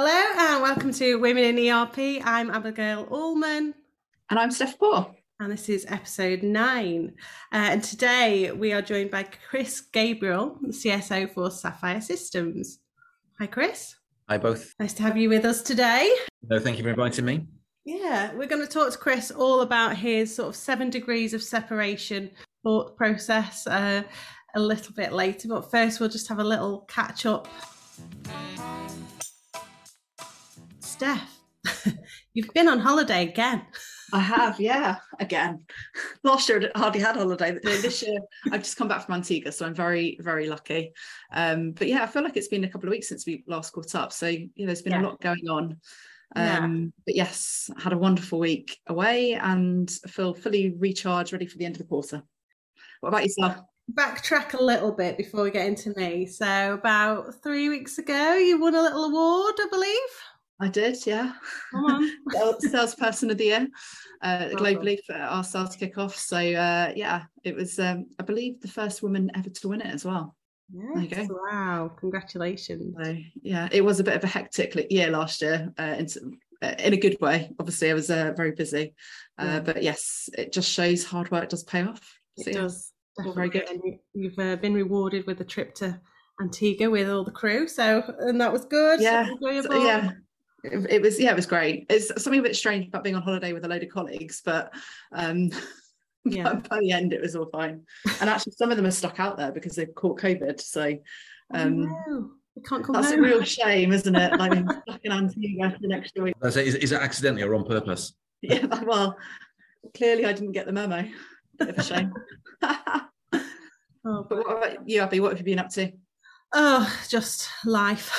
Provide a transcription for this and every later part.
Hello and welcome to Women in ERP. I'm Abigail Allman. And I'm Steph Poor. And this is episode nine. Uh, and today we are joined by Chris Gabriel, CSO for Sapphire Systems. Hi, Chris. Hi, both. Nice to have you with us today. No, thank you for inviting me. Yeah, we're going to talk to Chris all about his sort of seven degrees of separation thought process uh, a little bit later. But first, we'll just have a little catch up Steph, you've been on holiday again. I have, yeah, again. Last year I hardly had holiday. This year I've just come back from Antigua, so I'm very, very lucky. Um, but yeah, I feel like it's been a couple of weeks since we last caught up. So you know, there's been yeah. a lot going on. Um, yeah. But yes, had a wonderful week away and feel fully recharged, ready for the end of the quarter. What about yourself? Backtrack a little bit before we get into me. So about three weeks ago, you won a little award, I believe. I did, yeah. Come on. Salesperson of the year uh, globally for our sales kickoff. So uh, yeah, it was, um, I believe, the first woman ever to win it as well. Yes, Wow, congratulations. So, yeah, it was a bit of a hectic year last year uh, in, uh, in a good way. Obviously, I was uh, very busy, uh, yeah. but yes, it just shows hard work does pay off. So, it does. Very good. And you've uh, been rewarded with a trip to Antigua with all the crew. So, and that was good. Yeah. So, yeah it, it, was yeah it was great it's something a bit strange about being on holiday with a load of colleagues but um yeah. by the end it was all fine and actually some of them are stuck out there because they've caught covid so um no. Can't come that's home. a real shame, isn't it? Like stuck in Antigua for the next week. Is, is it accidentally or on purpose? Yeah, well, clearly I didn't get the memo. Bit of a shame. oh, but what about you, Abby? What have you been up to? Oh, just life.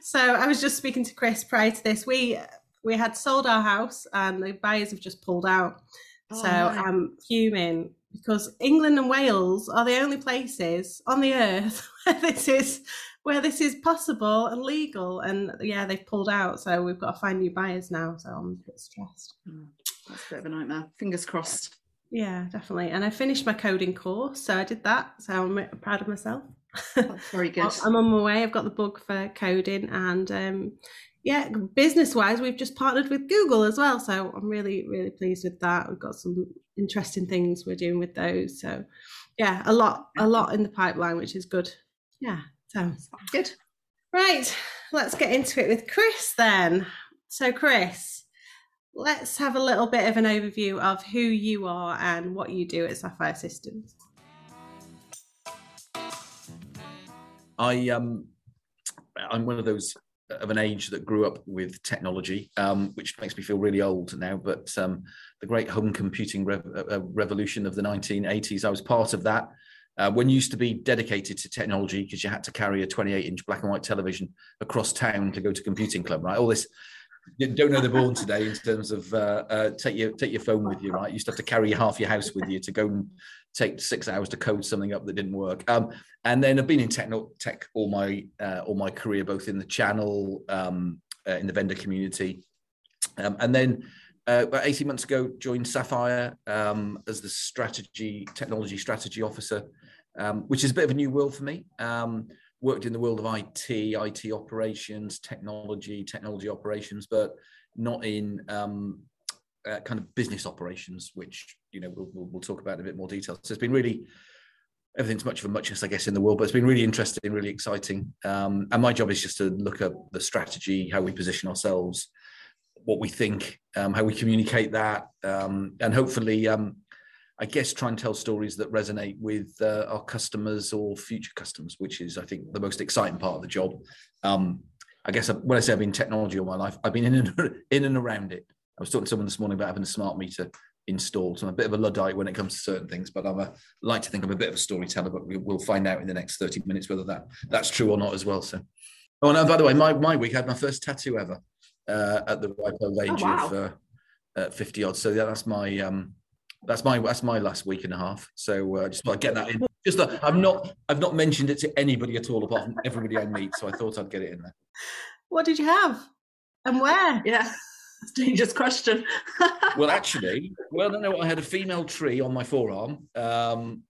so I was just speaking to Chris prior to this. We we had sold our house and the buyers have just pulled out. Oh, so I'm fuming because England and Wales are the only places on the earth where this is where this is possible and legal. And yeah, they've pulled out. So we've got to find new buyers now. So I'm a bit stressed. Mm, that's a bit of a nightmare. Fingers crossed. Yeah, definitely. And I finished my coding course. So I did that. So I'm proud of myself. That's very good. I'm on my way. I've got the bug for coding, and um, yeah, business wise, we've just partnered with Google as well. So I'm really, really pleased with that. We've got some interesting things we're doing with those. So yeah, a lot, a lot in the pipeline, which is good. Yeah, so good. Right, let's get into it with Chris then. So, Chris, let's have a little bit of an overview of who you are and what you do at Sapphire Systems. I um, I'm one of those of an age that grew up with technology, um, which makes me feel really old now. But um, the great home computing uh, uh revolution of the 1980s, I was part of that. Uh, when you used to be dedicated to technology because you had to carry a 28 inch black and white television across town to go to computing club, right? All this don't know they're born today in terms of uh, uh, take your take your phone with you, right? You used to have to carry half your house with you to go and take six hours to code something up that didn't work. Um, and then I've been in tech, tech all my uh, all my career, both in the channel, um, uh, in the vendor community, um, and then uh, about 18 months ago joined Sapphire um, as the strategy technology strategy officer, um, which is a bit of a new world for me. Worked in the world of IT, IT operations, technology, technology operations, but not in um, uh, kind of business operations, which you know we'll, we'll, we'll, talk about in a bit more detail. So it's been really everything's much of a muchness, I guess, in the world, but it's been really interesting, really exciting. Um, and my job is just to look at the strategy, how we position ourselves, what we think, um, how we communicate that, um, and hopefully, um, I guess, try and tell stories that resonate with uh, our customers or future customers, which is, I think, the most exciting part of the job. Um, I guess when I say I've been technology all my life, I've been in and, in and around it. I was talking to someone this morning about having a smart meter installed. So I'm a bit of a luddite when it comes to certain things, but I'm a like to think I'm a bit of a storyteller. But we, will find out in the next 30 minutes whether that that's true or not as well. So, oh, and by the way, my my week I had my first tattoo ever uh, at the ripe old age oh, wow. of uh, uh, 50 odd. So yeah, that's my um, that's my that's my last week and a half. So uh, just want to get that in. Just that I'm not I've not mentioned it to anybody at all apart from everybody I meet. So I thought I'd get it in there. What did you have, and where? Yeah. it's dangerous question. well, actually, well, no, no, I had a female tree on my forearm, um,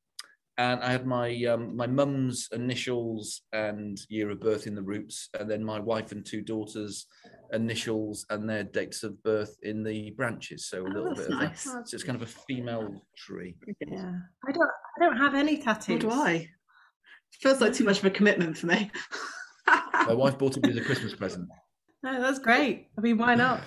and I had my um, my mum's initials and year of birth in the roots, and then my wife and two daughters' initials and their dates of birth in the branches. So a little Oh, bit nice. of a, so it's kind of a female tree. Yeah, I don't. I don't have any tattoos. What do I? Feels like too much of a commitment for me. My wife bought it me as a Christmas present. No, that's great. I mean, why not?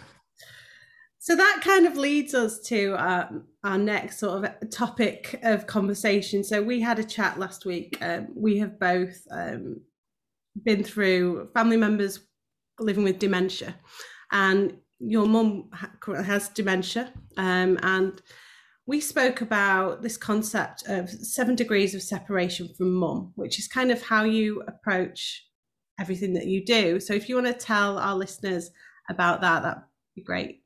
So that kind of leads us to um, our next sort of topic of conversation. So we had a chat last week. Um, we have both um, been through family members living with dementia, and your mum ha- has dementia, um, and we spoke about this concept of seven degrees of separation from mum, which is kind of how you approach everything that you do. So if you want to tell our listeners about that, that'd be great.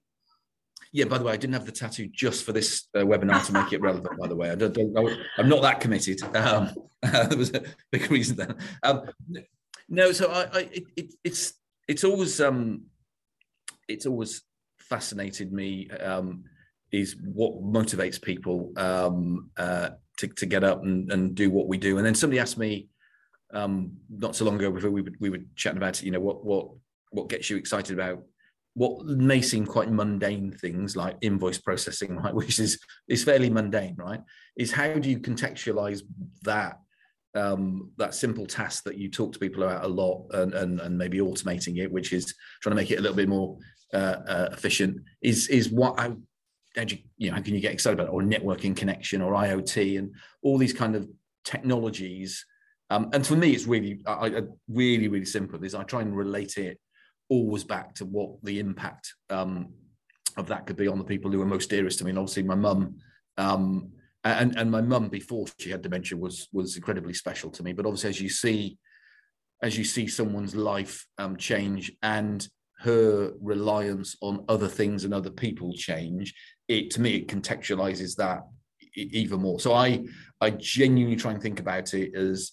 Yeah, by the way, I didn't have the tattoo just for this uh, webinar to make it relevant. By the way, I don't, I, am not that committed. Um, there was a big reason then. Um, no, so I, I it, it, it's it's always um, it's always fascinated me um, is what motivates people um, uh, to to get up and, and do what we do. And then somebody asked me um, not so long ago before we were, we were chatting about it, you know what what what gets you excited about what may seem quite mundane things like invoice processing, right, which is is fairly mundane, right? Is how do you contextualize that um, that simple task that you talk to people about a lot and, and and maybe automating it, which is trying to make it a little bit more uh, uh, efficient, is is what how do you, you know how can you get excited about it? or networking connection or IoT and all these kind of technologies. Um, and for me, it's really I, I really really simple. Is I try and relate it always back to what the impact um, of that could be on the people who are most dearest to me. And obviously, my mum um, and and my mum before she had dementia was was incredibly special to me. But obviously, as you see, as you see someone's life um, change and her reliance on other things and other people change, it to me it contextualizes that even more. So I I genuinely try and think about it as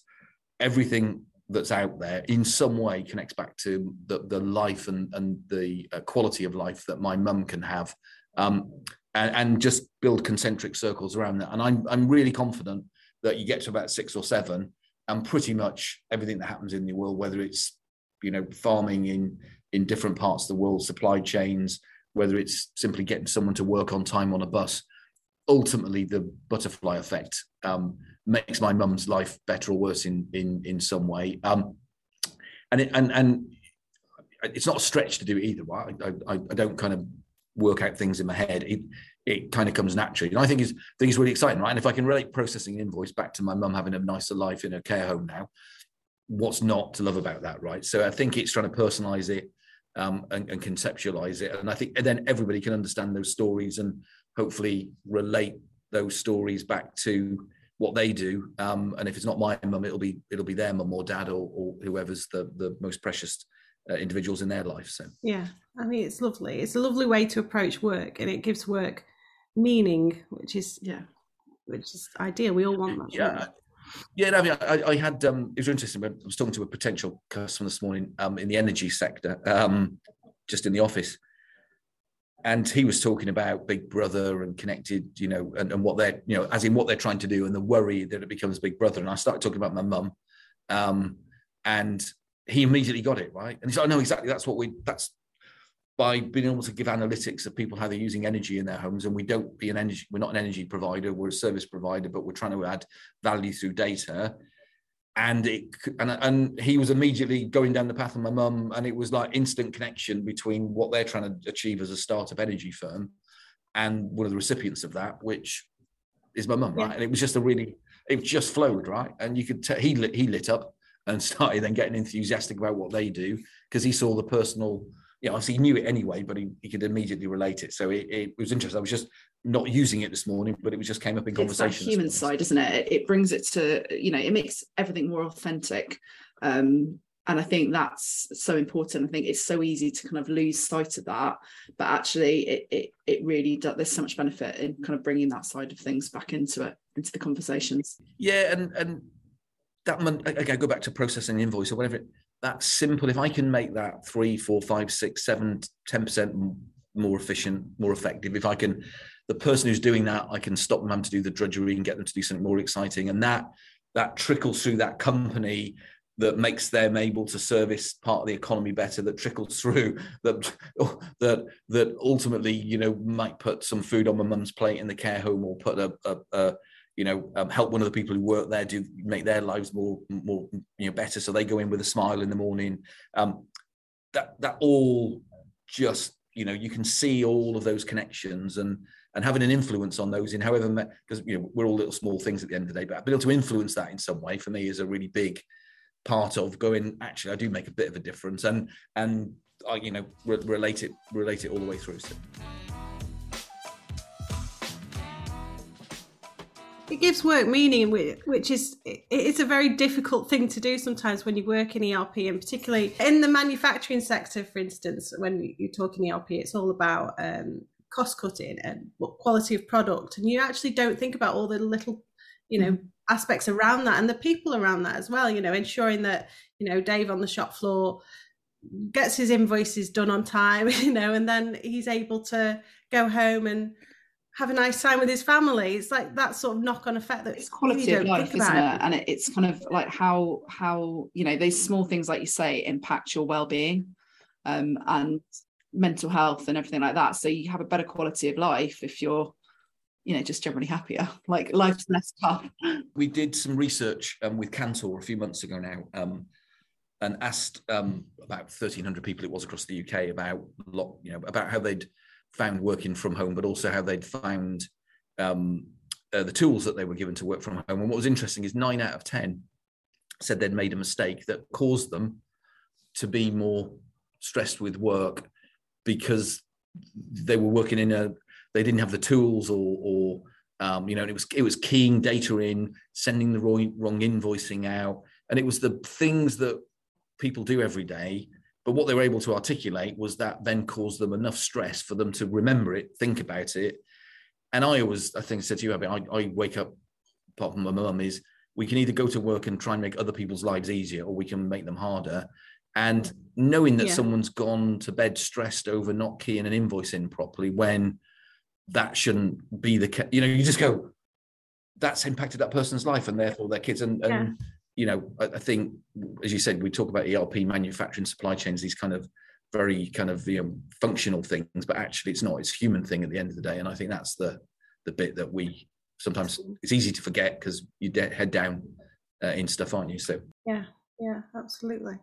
everything that's out there in some way connects back to the, the life and, and the uh, quality of life that my mum can have. Um, and, and, just build concentric circles around that. And I'm, I'm really confident that you get to about six or seven and pretty much everything that happens in the world whether it's you know farming in in different parts of the world supply chains whether it's simply getting someone to work on time on a bus ultimately the butterfly effect um, makes my mum's life better or worse in in in some way. Um, and it, and and it's not a stretch to do it either. Right? I, I, I don't kind of work out things in my head. It it kind of comes naturally, and I think is think really exciting, right? And if I can relate processing an invoice back to my mum having a nicer life in a care home now, what's not to love about that, right? So I think it's trying to personalize it um, and, and conceptualize it, and I think and then everybody can understand those stories and hopefully relate those stories back to what they do. Um, and if it's not my mum, it'll be it'll be their mum or dad or, or whoever's the the most precious uh, individuals in their life. So yeah, I mean it's lovely. It's a lovely way to approach work, and it gives work meaning, which is yeah, which is ideal. We all want that. Yeah. Yeah, no, I mean, I, I had um, it was interesting. I was talking to a potential customer this morning um, in the energy sector, um, just in the office, and he was talking about Big Brother and connected, you know, and, and what they're, you know, as in what they're trying to do and the worry that it becomes Big Brother. And I started talking about my mum, um, and he immediately got it right. And he's like, "No, exactly. That's what we. That's by being able to give analytics of people how they're using energy in their homes. And we don't be an energy. We're not an energy provider. We're a service provider, but we're trying to add value through data." And it and, and he was immediately going down the path of my mum and it was like instant connection between what they're trying to achieve as a startup energy firm and one of the recipients of that which is my mum right? And it was just a really it just flowed right? And you could tell he lit, he lit up and started then getting enthusiastic about what they do because he saw the personal you know obviously he knew it anyway but he, he could immediately relate it. So it, it was interesting. I was just not using it this morning but it was just came up in it's that conversation human side, isn't it? It brings it to you know, it makes everything more authentic. Um, and I think that's so important. I think it's so easy to kind of lose sight of that, but actually, it it it really does. There's so much benefit in kind of bringing that side of things back into it, into the conversations. Yeah, and and that mon- again, go back to processing invoice or whatever. That simple. If I can make that three, four, five, six, seven, ten percent more efficient, more effective. If I can, the person who's doing that, I can stop them to do the drudgery and get them to do something more exciting, and that that trickles through that company that makes them able to service part of the economy better that trickles through that that that ultimately you know might put some food on my mum's plate in the care home or put a, a, a you know um, help one of the people who work there do make their lives more more you know better. So they go in with a smile in the morning. Um, that that all just you know you can see all of those connections. And and having an influence on those in however because you know we're all little small things at the end of the day but being able to influence that in some way for me is a really big part of going actually i do make a bit of a difference and and i you know re- relate it relate it all the way through so. it gives work meaning which is it's a very difficult thing to do sometimes when you work in erp and particularly in the manufacturing sector for instance when you're talking erp it's all about um, cost cutting and what quality of product and you actually don't think about all the little you know mm-hmm. aspects around that and the people around that as well you know ensuring that you know dave on the shop floor gets his invoices done on time you know and then he's able to go home and have a nice time with his family. It's like that sort of knock on effect that it's quality of life, isn't it? And it's kind of like how how you know those small things, like you say, impact your well being um, and mental health and everything like that. So you have a better quality of life if you're you know just generally happier like life's less tough we did some research um, with Kantar a few months ago now um, and asked um, about 1300 people it was across the uk about lot you know about how they'd found working from home, but also how they'd found um, uh, the tools that they were given to work from home. And what was interesting is nine out of 10 said they'd made a mistake that caused them to be more stressed with work because they were working in a, they didn't have the tools or, or um, you know, and it was it was keying data in, sending the wrong, wrong invoicing out, and it was the things that people do every day but what they were able to articulate was that then caused them enough stress for them to remember it, think about it. And I always, I think said to you, Abby, I, I wake up, apart from my mum, is we can either go to work and try and make other people's lives easier or we can make them harder. And knowing that yeah. someone's gone to bed stressed over not keying an invoice in properly when that shouldn't be the case, you know, you just go, that's impacted that person's life and therefore their kids. And, yeah. you know, I, I, think, as you said, we talk about ERP, manufacturing, supply chains, these kind of very kind of you know, functional things, but actually it's not. It's human thing at the end of the day, and I think that's the the bit that we sometimes it's easy to forget because you de- head down uh, in stuff, aren't you? So yeah, yeah, absolutely.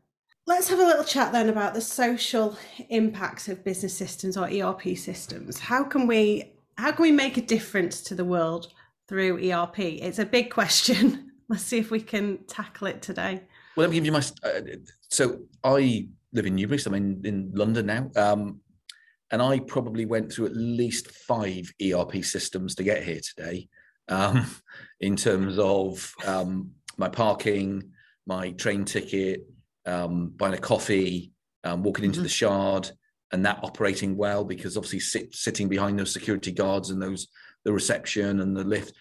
Let's have a little chat then about the social impacts of business systems or ERP systems. How can we how can we make a difference to the world through ERP? It's a big question. Let's see if we can tackle it today. Well, let me give you my. Uh, so I live in Newbury, so I'm in, in London now. Um, and I probably went through at least five ERP systems to get here today, um, in terms of um, my parking, my train ticket, um, buying a coffee, um, walking into mm-hmm. the Shard, and that operating well because obviously sit, sitting behind those security guards and those the reception and the lift.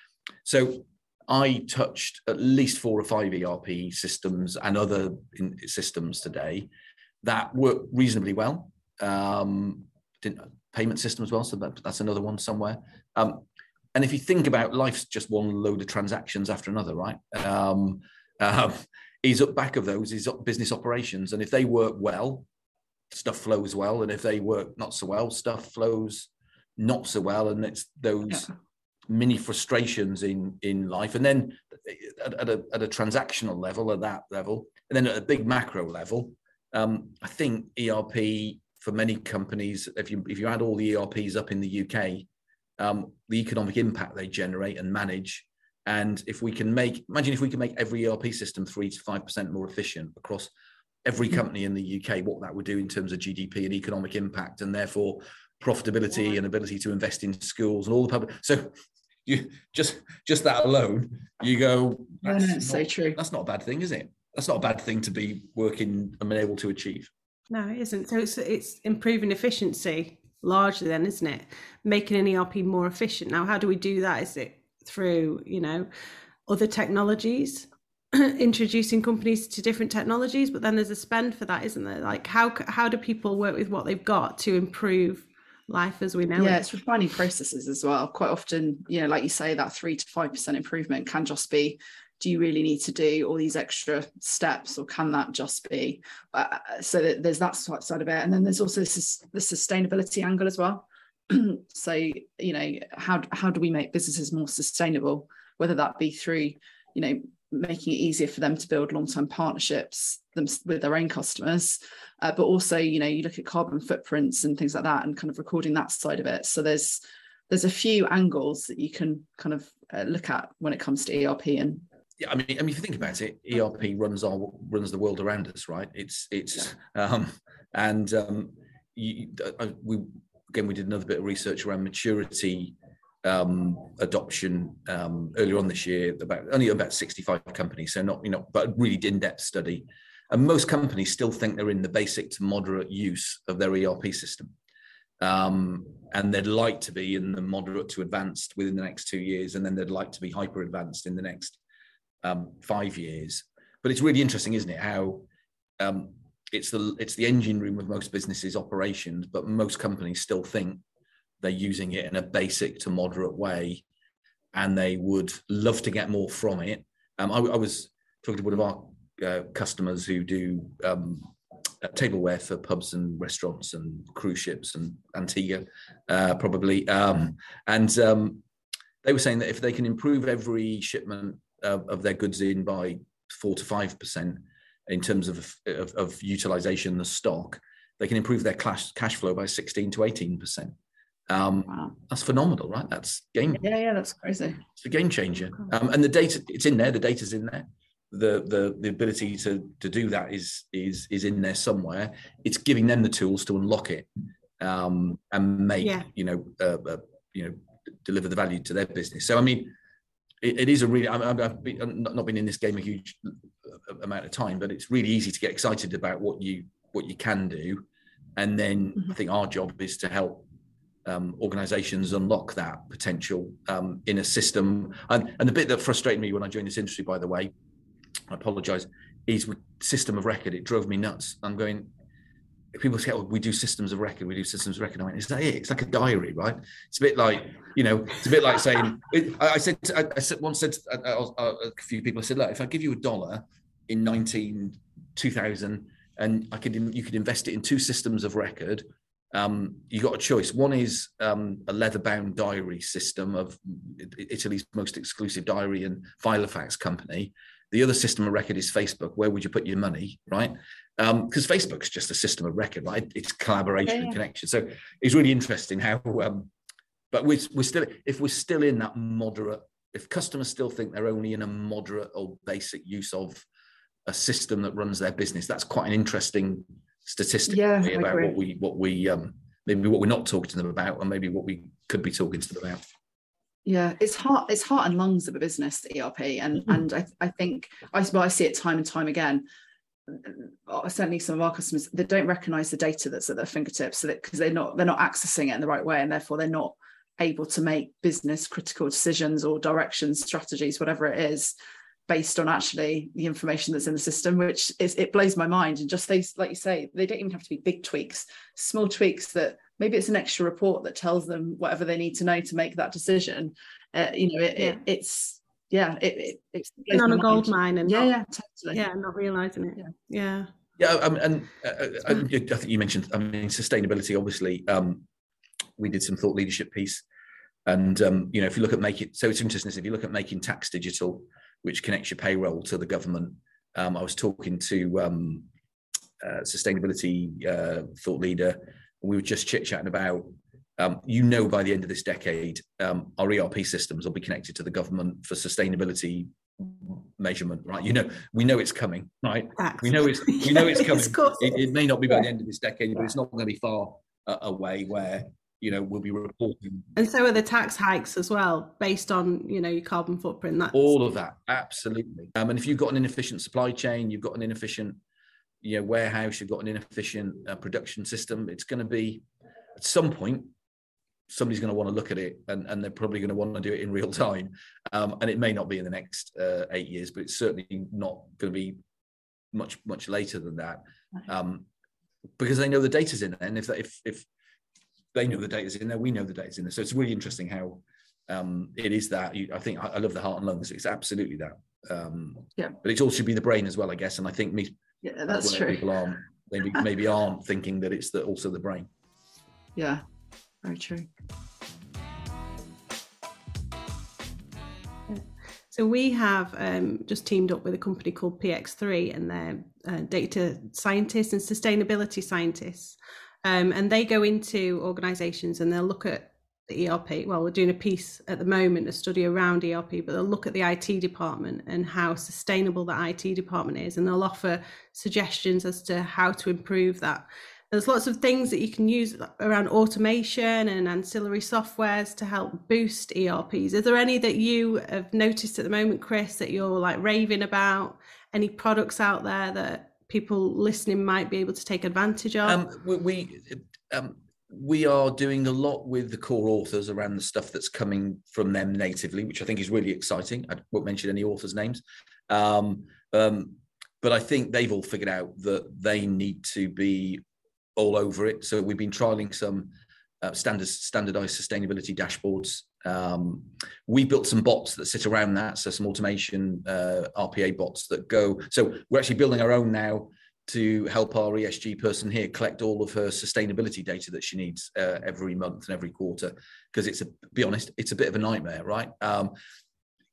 So I touched at least four or five ERP systems and other systems today that work reasonably well. Um, payment system as well, so that, that's another one somewhere. Um, and if you think about life's just one load of transactions after another, right? Um, uh, is up back of those is business operations, and if they work well, stuff flows well, and if they work not so well, stuff flows not so well, and it's those. Yeah many frustrations in in life and then at, at, a, at a transactional level at that level and then at a big macro level um, i think erp for many companies if you if you add all the erps up in the uk um, the economic impact they generate and manage and if we can make imagine if we can make every erp system 3 to 5% more efficient across every hmm. company in the uk what that would do in terms of gdp and economic impact and therefore profitability yeah. and ability to invest in schools and all the public so you just just that alone, you go. That's yeah, not, so true. That's not a bad thing, is it? That's not a bad thing to be working and being able to achieve. No, it isn't. So it's it's improving efficiency largely, then, isn't it? Making an ERP more efficient. Now, how do we do that? Is it through you know other technologies? introducing companies to different technologies but then there's a spend for that isn't there like how how do people work with what they've got to improve life as we know yeah it. it's refining processes as well quite often you know like you say that three to five percent improvement can just be do you really need to do all these extra steps or can that just be uh, so that there's that side of it and then there's also this the sustainability angle as well so you know how how do we make businesses more sustainable whether that be through you know making it easier for them to build long-term partnerships with their own customers uh, but also you know you look at carbon footprints and things like that and kind of recording that side of it so there's there's a few angles that you can kind of uh, look at when it comes to ERP and yeah, I mean, I mean, if you think about it, ERP runs our runs the world around us, right? It's it's yeah. um, and um, you, uh, we again we did another bit of research around maturity um, adoption um, earlier on this year. About only about sixty five companies, so not you know, but really in depth study. And most companies still think they're in the basic to moderate use of their ERP system. Um, and they'd like to be in the moderate to advanced within the next two years, and then they'd like to be hyper advanced in the next um, five years. But it's really interesting, isn't it? How um, it's the it's the engine room of most businesses' operations, but most companies still think they're using it in a basic to moderate way, and they would love to get more from it. Um, I, I, was talking to one of our uh, customers who do um, tableware for pubs and restaurants and cruise ships and Antigua, uh, probably, um, and um, they were saying that if they can improve every shipment of, of their goods in by four to five percent in terms of, of, of utilization, the stock, they can improve their cash cash flow by sixteen to eighteen percent. Um, wow. That's phenomenal, right? That's game. Yeah, yeah, that's crazy. It's a game changer. Um, and the data, it's in there. The data's in there. The the the ability to to do that is is is in there somewhere. It's giving them the tools to unlock it um, and make yeah. you know uh, uh, you know deliver the value to their business. So I mean, it, it is a really. I have been, not been in this game a huge amount of time, but it's really easy to get excited about what you what you can do, and then mm-hmm. I think our job is to help um, organizations unlock that potential um, in a system. And, and the bit that frustrated me when I joined this industry, by the way, I apologize, is with system of record. It drove me nuts. I'm going, people say, oh, we do systems of record, we do systems of record. I went, is that it? It's like a diary, right? It's a bit like, you know, it's a bit like saying, I said, I, I said, once said, uh, uh, uh, a few people, I said, look, if I give you a dollar in 19, 2000, and I could, you could invest it in two systems of record, um, you got a choice. One is um, a leather-bound diary system of Italy's most exclusive diary and filofax company. The other system of record is Facebook. Where would you put your money, right? because um, Facebook's just a system of record, right? It's collaboration yeah. and connection. So it's really interesting how, um, but we're, we're still, if we're still in that moderate, if customers still think they're only in a moderate or basic use of a system that runs their business, that's quite an interesting statistic yeah, about what we, what we, um, maybe what we're not talking to them about, and maybe what we could be talking to them about. Yeah, it's heart, it's heart and lungs of a business, ERP, and mm-hmm. and I, I think I, well, I see it time and time again uh, certainly some of our customers they don't recognize the data that's at their fingertips so that because they're not they're not accessing it in the right way and therefore they're not able to make business critical decisions or directions strategies whatever it is based on actually the information that's in the system which is it blows my mind and just these like you say they don't even have to be big tweaks small tweaks that maybe it's an extra report that tells them whatever they need to know to make that decision uh, you know it, yeah. it, it's yeah, it, it, it's on a gold mine and yeah, not, yeah, totally. yeah, not realizing it. Yeah, yeah. Yeah, um, and uh, uh I, I, think you mentioned. I mean, sustainability. Obviously, um, we did some thought leadership piece, and um, you know, if you look at making, so it's interesting. If you look at making tax digital, which connects your payroll to the government, um, I was talking to um, uh, sustainability uh, thought leader. We were just chit chatting about um, you know, by the end of this decade, um, our ERP systems will be connected to the government for sustainability measurement, right? You know, we know it's coming, right? We know it's we know it's coming. it, it, may not be by the end of this decade, but it's not going to be far uh, away where you know we'll be reporting. And so are the tax hikes as well, based on you know your carbon footprint. that All of that, absolutely. Um, and if you've got an inefficient supply chain, you've got an inefficient you know warehouse, you've got an inefficient uh, production system. It's going to be at some point somebody's going to want to look at it and, and they're probably going to want to do it in real time. Um, and it may not be in the next uh, eight years, but it's certainly not going to be much, much later than that. Um, because they know the data's in there. And if, if, if they know the data's in there, we know the data's in there. So it's really interesting how um, it is that. You, I think I, I, love the heart and lungs. It's absolutely that. Um, yeah. But it all should be the brain as well, I guess. And I think me, yeah, that's true. People aren't maybe maybe aren't thinking that it's the, also the brain. Yeah, very true. So we have um, just teamed up with a company called PX3, and they're uh, data scientists and sustainability scientists, um, and they go into organisations and they'll look at the ERP. Well, we're doing a piece at the moment, a study around ERP, but they'll look at the IT department and how sustainable the IT department is, and they'll offer suggestions as to how to improve that there's lots of things that you can use around automation and ancillary softwares to help boost ERPs. Is there any that you have noticed at the moment, Chris, that you're like raving about? Any products out there that people listening might be able to take advantage of? Um, we we, um, we are doing a lot with the core authors around the stuff that's coming from them natively, which I think is really exciting. I won't mention any authors' names. Um, um but I think they've all figured out that they need to be all over it. So we've been trialing some uh, standard standardized sustainability dashboards. Um, we built some bots that sit around that, so some automation uh, RPA bots that go. So we're actually building our own now to help our ESG person here collect all of her sustainability data that she needs uh, every month and every quarter. Because it's a, be honest, it's a bit of a nightmare, right? Um,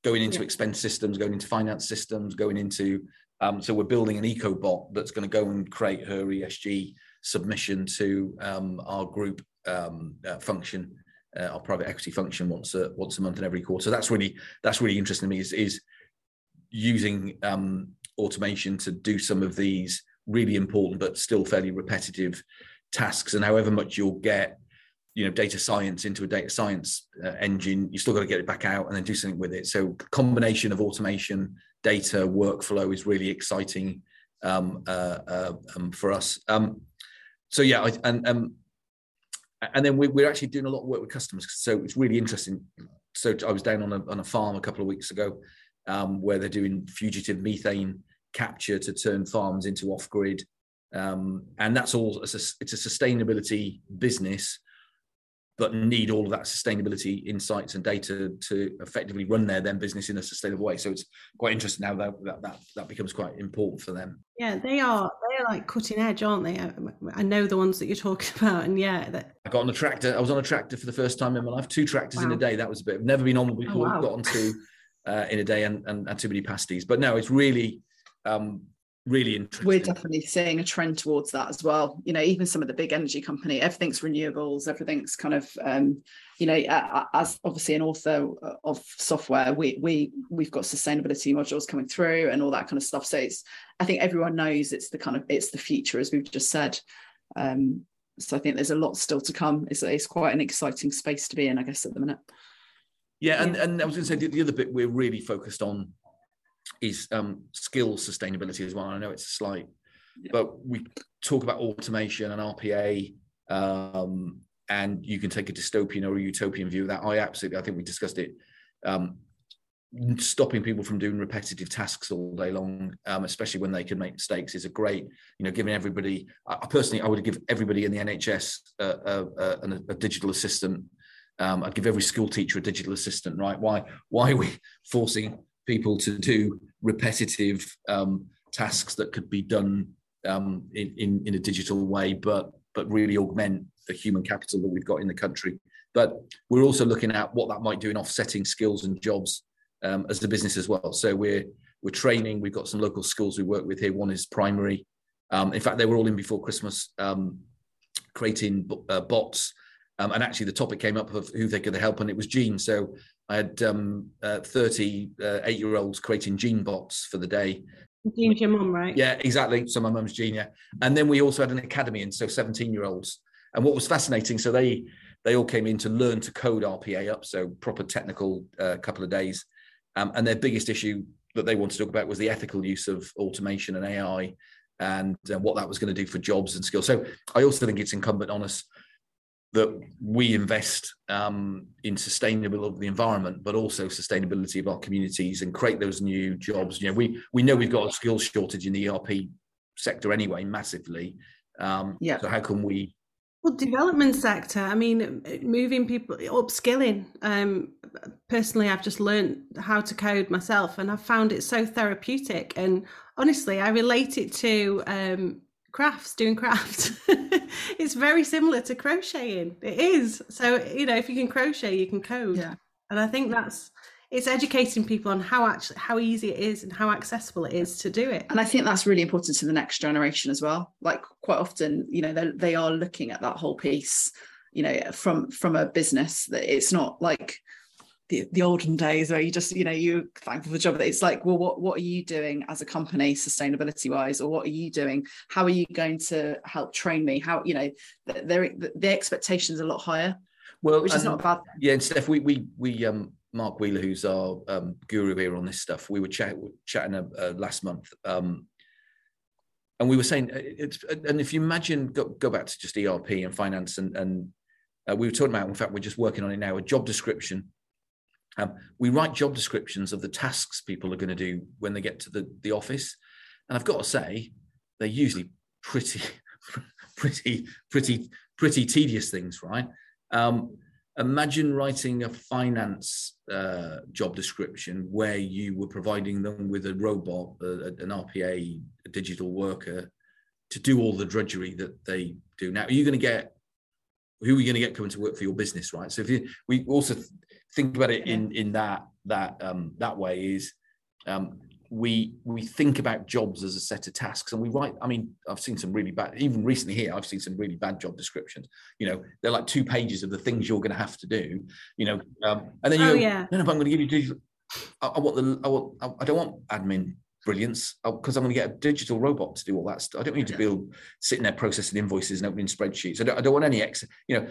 going into yeah. expense systems, going into finance systems, going into um, so we're building an eco bot that's going to go and create her ESG submission to um, our group um, uh, function, uh, our private equity function once a once a month and every quarter. So that's really that's really interesting to me. Is is using um, automation to do some of these really important but still fairly repetitive tasks, and however much you'll get you know data science into a data science uh, engine you still got to get it back out and then do something with it so combination of automation data workflow is really exciting um, uh, uh, um, for us um, so yeah, I, and um, and then we, we're actually doing a lot of work with customers. So it's really interesting. So I was down on a on a farm a couple of weeks ago, um, where they're doing fugitive methane capture to turn farms into off grid, um, and that's all. It's a, it's a sustainability business but need all of that sustainability insights and data to effectively run their then business in a sustainable way. So it's quite interesting now that that that, that becomes quite important for them. Yeah, they are they are like cutting edge, aren't they? I, know the ones that you're talking about, and yeah, that... I got on a tractor. I was on a tractor for the first time in my life. Two tractors wow. in a day. That was a bit. I've never been on before. Oh, wow. Got on two uh, in a day, and, and, and too many pasties. But no, it's really um, really interesting. We're definitely seeing a trend towards that as well. You know, even some of the big energy company, everything's renewables, everything's kind of, um, you know, as obviously an author of software, we we we've got sustainability modules coming through and all that kind of stuff. So it's, I think everyone knows it's the kind of it's the future as we've just said. Um, so I think there's a lot still to come. It's it's quite an exciting space to be in, I guess, at the minute. Yeah, and, and I was going to say the, the other bit we're really focused on is um, skill sustainability as well. I know it's a slight, yeah. but we talk about automation and RPA, um, and you can take a dystopian or a utopian view of that. I absolutely, I think we discussed it. Um, stopping people from doing repetitive tasks all day long, um, especially when they can make mistakes, is a great, you know, giving everybody. I, personally, I would give everybody in the NHS uh, uh, a, a, digital assistant. Um, I'd give every school teacher a digital assistant, right? Why? Why are we forcing people to do repetitive um, tasks that could be done um, in, in, in a digital way, but but really augment the human capital that we've got in the country. But we're also looking at what that might do in offsetting skills and jobs um, as a business as well. So we're we're training. We've got some local schools we work with here. One is primary. Um, in fact, they were all in before Christmas, um, creating uh, bots. Um, and actually, the topic came up of who they could help, and it was Jean. So I had um, uh, 30 uh, eight year olds creating Jean bots for the day. Jean's your mum, right? Yeah, exactly. So my mum's Jean, yeah. And then we also had an academy, and so 17 year olds. And what was fascinating, so they they all came in to learn to code RPA up, so proper technical uh, couple of days. Um, and their biggest issue that they wanted to talk about was the ethical use of automation and AI and uh, what that was going to do for jobs and skills. So I also think it's incumbent on us that we invest um, in sustainability of the environment, but also sustainability of our communities and create those new jobs. You know, we we know we've got a skills shortage in the ERP sector anyway, massively. Um, yeah. So how can we Well, development sector. I mean, moving people, upskilling. Um, personally, I've just learned how to code myself, and I've found it so therapeutic. And honestly, I relate it to um, crafts, doing crafts. it's very similar to crocheting. It is. So you know, if you can crochet, you can code. Yeah. And I think that's it's educating people on how actually how easy it is and how accessible it is to do it and i think that's really important to the next generation as well like quite often you know they are looking at that whole piece you know from from a business that it's not like the, the olden days where you just you know you're thankful for the job it's like well what what are you doing as a company sustainability wise or what are you doing how are you going to help train me how you know the, the expectations are a lot higher well which is not bad yeah and steph we we we um Mark Wheeler, who's our um, guru here on this stuff, we were chat, chatting uh, uh, last month, um, and we were saying, uh, it's, and if you imagine, go, go back to just ERP and finance, and, and uh, we were talking about, in fact, we're just working on it now, a job description. Um, we write job descriptions of the tasks people are going to do when they get to the, the office, and I've got to say, they're usually pretty, pretty, pretty, pretty tedious things, right? Um, imagine writing a finance uh, job description where you were providing them with a robot, an RPA, a digital worker, to do all the drudgery that they do. Now, are you going to get who are you going to get coming to work for your business, right? So if you, we also think about it in in that that um, that way is um, we we think about jobs as a set of tasks and we write i mean i've seen some really bad even recently here i've seen some really bad job descriptions. You know they're like two pages of the things you're going to have to do you know um, and then you oh, go yeah. no, no, i'm going to give you I, I, want the i want i don't want admin brilliance because i'm going to get a digital robot to do all that stuff i don't need to be sitting there processing invoices and opening spreadsheets. I don't, I don't want any ex you know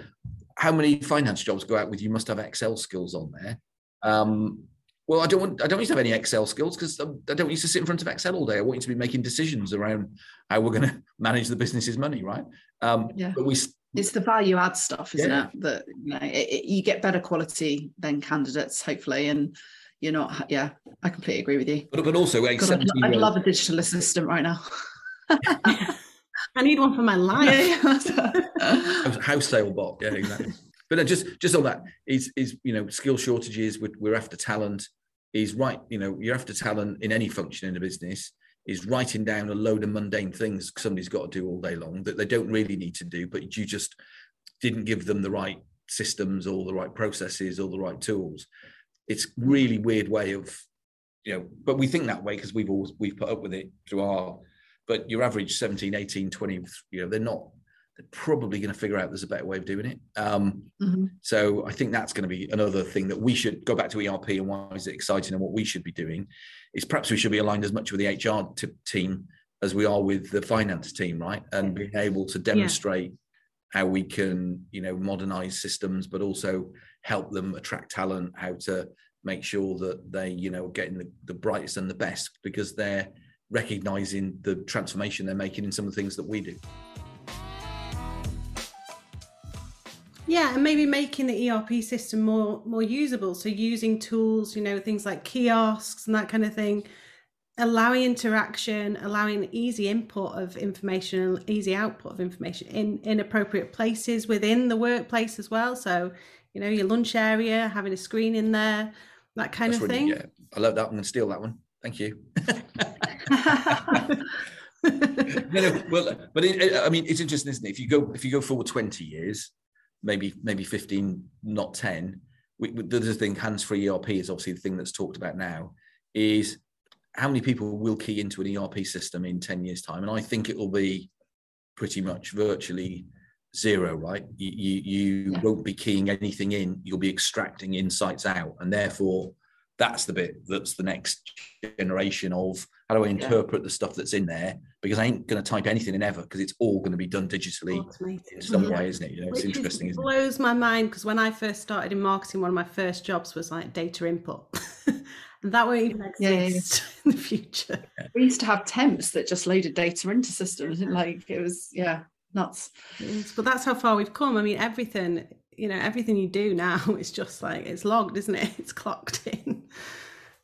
how many finance jobs go out with you must have excel skills on there um, well, I don't want I don't need to have any Excel skills because I don't need to sit in front of Excel all day. I want you to be making decisions around how we're going to manage the business's money, right? Um, yeah. But we it's the value add stuff, isn't yeah. it? That you know, it, it, you get better quality than candidates, hopefully, and you're not. Yeah, I completely agree with you. But, but also, God, I'd, I'd love a digital assistant right now. I need one for my life. House sale bot, yeah, exactly. But just just on that is is you know skill shortages we're, we're after talent is right you know you're after talent in any function in a business is writing down a load of mundane things somebody's got to do all day long that they don't really need to do but you just didn't give them the right systems or the right processes or the right tools. It's really weird way of you know but we think that way because we've always we've put up with it through our but your average 17 18 20 you know they're not they're probably going to figure out there's a better way of doing it. Um, mm-hmm. So I think that's going to be another thing that we should go back to ERP and why is it exciting and what we should be doing is perhaps we should be aligned as much with the HR t- team as we are with the finance team, right? And being able to demonstrate yeah. how we can, you know, modernize systems, but also help them attract talent, how to make sure that they, you know, are getting the, the brightest and the best because they're recognizing the transformation they're making in some of the things that we do. Yeah, and maybe making the ERP system more more usable. So using tools, you know, things like kiosks and that kind of thing, allowing interaction, allowing easy input of information, and easy output of information in in appropriate places within the workplace as well. So, you know, your lunch area, having a screen in there, that kind That's of thing. Yeah, I love that. I'm going to steal that one. Thank you. no, no, well, but it, I mean, it's interesting, isn't it? If you go if you go forward 20 years, maybe maybe 15, not 10. We, the other thing, hands-free ERP is obviously the thing that's talked about now, is how many people will key into an ERP system in 10 years' time? And I think it will be pretty much virtually zero, right? You, you, you yeah. won't be keying anything in, you'll be extracting insights out. And therefore, that's the bit that's the next generation of how do I interpret yeah. the stuff that's in there? Because I ain't going to type anything in ever because it's all going to be done digitally Automated. in some yeah. way, isn't it? You know, Which it's interesting. It blows my mind because when I first started in marketing, one of my first jobs was like data input. and that won't even exist yeah, in the future. We used to have temps that just loaded data into systems, and like it was, yeah, nuts. But that's how far we've come. I mean, everything you know everything you do now is just like it's logged isn't it it's clocked in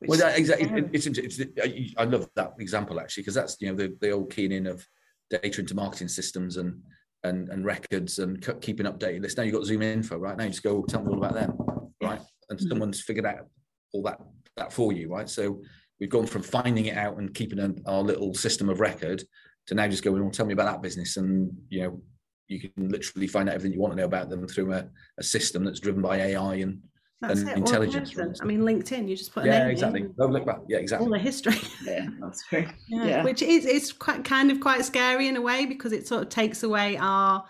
well, that, exactly. It's, it's, it's, I love that example actually because that's you know the, the old keying in of data into marketing systems and and, and records and keeping updated list. Now you've got ZoomInfo right? Now you just go tell me all about them, right? And mm-hmm. someone's figured out all that that for you, right? So we've gone from finding it out and keeping our little system of record to now just going, well, tell me about that business. And, you know, you can literally find out everything you want to know about them through a, a system that's driven by AI and, that's and it, intelligence. I mean, LinkedIn, you just put a yeah, exactly. No, look back. Yeah, exactly. All the history. Yeah, that's true. Yeah. Yeah. Which is it's quite kind of quite scary in a way because it sort of takes away our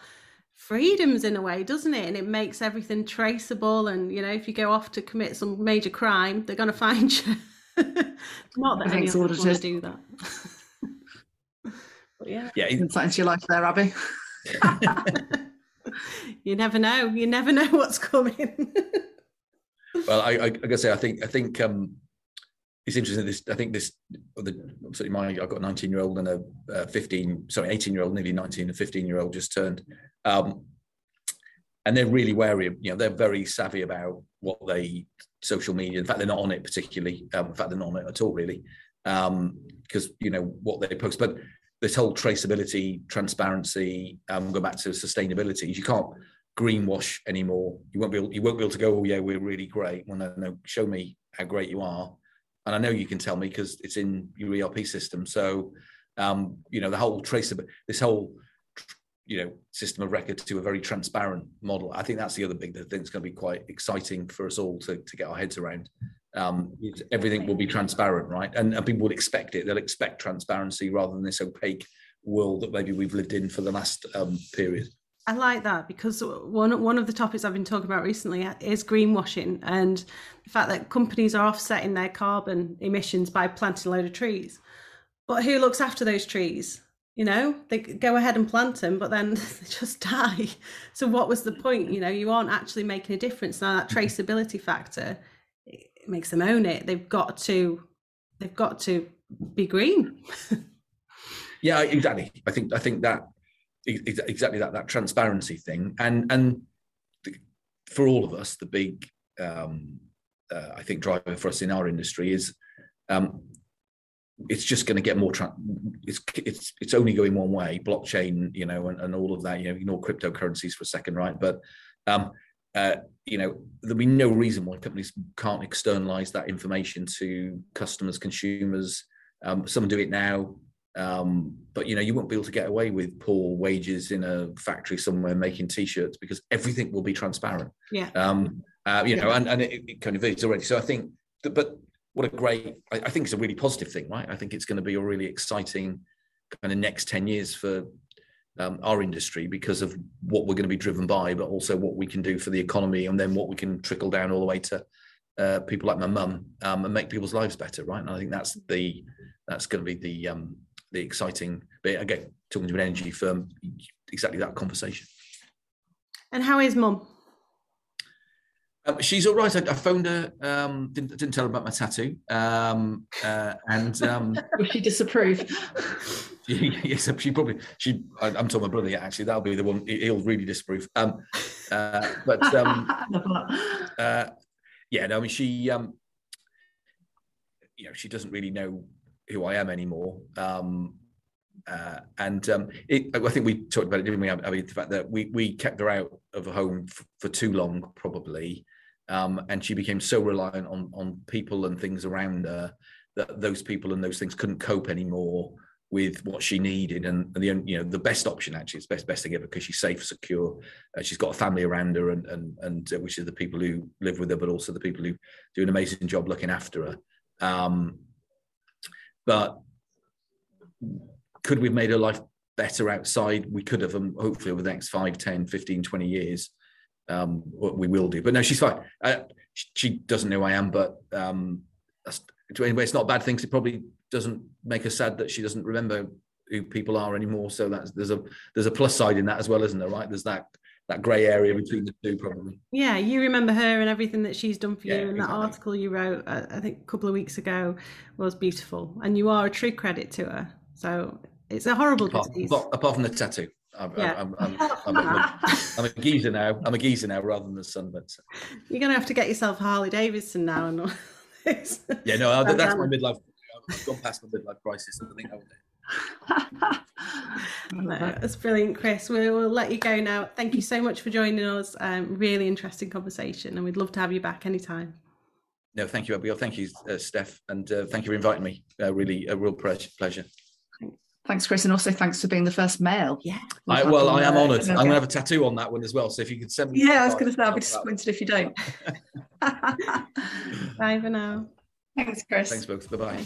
freedoms in a way, doesn't it? And it makes everything traceable. And you know, if you go off to commit some major crime, they're going to find you. Not that I think any of us want to do that. but yeah, Yeah, Insight into your life there, Abi. you never know. You never know what's coming. Well, I, I, I gotta say, I think, I think, um, it's interesting. This, I think this, the, my, I've got a 19 year old and a, uh 15, sorry, 18 year old, nearly 19, and 15 year old just turned. Um, and they're really wary of, you know, they're very savvy about what they, social media, in fact, they're not on it particularly. Um, in fact, they're not on it at all, really. Um, because, you know, what they post, but this whole traceability, transparency, um, go back to sustainability, you can't greenwash anymore. You won't be able, you won't be able to go, oh yeah, we're really great. Well, no, no, show me how great you are. And I know you can tell me because it's in your ERP system. So, um, you know, the whole traceable, this whole, you know, system of record to a very transparent model. I think that's the other big thing that's going to be quite exciting for us all to, to get our heads around. Um, everything will be transparent, right? And, and people will expect it. They'll expect transparency rather than this opaque world that maybe we've lived in for the last um, period. I like that because one one of the topics I've been talking about recently is greenwashing and the fact that companies are offsetting their carbon emissions by planting a load of trees. But who looks after those trees? You know, they go ahead and plant them, but then they just die. So what was the point? You know, you aren't actually making a difference. Now that mm-hmm. traceability factor it makes them own it. They've got to they've got to be green. Yeah, exactly. I think I think that exactly that that transparency thing, and and the, for all of us, the big um, uh, I think driver for us in our industry is um, it's just going to get more. Tra- it's it's it's only going one way. Blockchain, you know, and, and all of that. You know, ignore cryptocurrencies for a second, right? But um, uh, you know, there'll be no reason why companies can't externalize that information to customers, consumers. Um, some do it now, um, but you know, you won't be able to get away with poor wages in a factory somewhere making t-shirts because everything will be transparent. Yeah. Um, uh, you know, and, and it, it kind of is already. So I think, that, but what a great, I, I think it's a really positive thing, right? I think it's going to be a really exciting kind of next 10 years for um, our industry because of what we're going to be driven by, but also what we can do for the economy and then what we can trickle down all the way to uh, people like my mum um, and make people's lives better, right? And I think that's the that's going to be the um, the exciting bit. Again, talking to an energy firm, exactly that conversation. And how is mum? Um, she's all right. I, I phoned her. Um, didn't didn't tell her about my tattoo. Um, uh, and um, Will she disapprove? yes, she probably she. I, I'm telling my brother. Yeah, actually, that'll be the one. he- He'll really disapprove. Um, uh, but um, uh, yeah, no, I mean, she, um, you know, she doesn't really know who I am anymore. Um, uh, and um, it, I think we talked about it, didn't we? I mean, the fact that we we kept her out of home f- for too long, probably, um, and she became so reliant on on people and things around her that those people and those things couldn't cope anymore with what she needed. And the you know the best option actually is best best give her because she's safe, secure. Uh, she's got a family around her, and and and uh, which is the people who live with her, but also the people who do an amazing job looking after her. Um, but could we have made her life better outside? We could have, and hopefully over the next 5, 10, 15, 20 years, um, we will do. But no, she's fine. Uh, she, doesn't know I am, but um, anyway, it's not a bad thing. It probably doesn't make her sad that she doesn't remember who people are anymore. So that's there's a there's a plus side in that as well, isn't there? Right? There's that that grey area between the two, probably. Yeah, you remember her and everything that she's done for Yeah, you. And that article you wrote, uh, I think a couple of weeks ago, was beautiful. And you are a true credit to her. So it's a horrible Apart, disease. apart, from the tattoo. I'm, Yeah. I'm, I'm, I'm, I'm, I'm a geezer now. I'm a geezer now rather than the sunbed. So. You're going to have to get yourself Harley Davidson now. And all this. Yeah, no, that's my midlife. I've gone past my midlife crisis. I think I would- no, that's brilliant, Chris. We will let you go now. Thank you so much for joining us. Um, really interesting conversation, and we'd love to have you back anytime. No, thank you, Abigail. Thank you, uh, Steph, and uh, thank you for inviting me. Uh, really, a real pleasure. Thanks, Chris, and also thanks for being the first male. Yeah. I, well, I am honoured. I'm going to have a tattoo on that one as well. So if you could send me. Yeah, I was going to say I'll be disappointed if you don't. Bye for now. Thanks, Chris. Thanks, folks. Bye bye.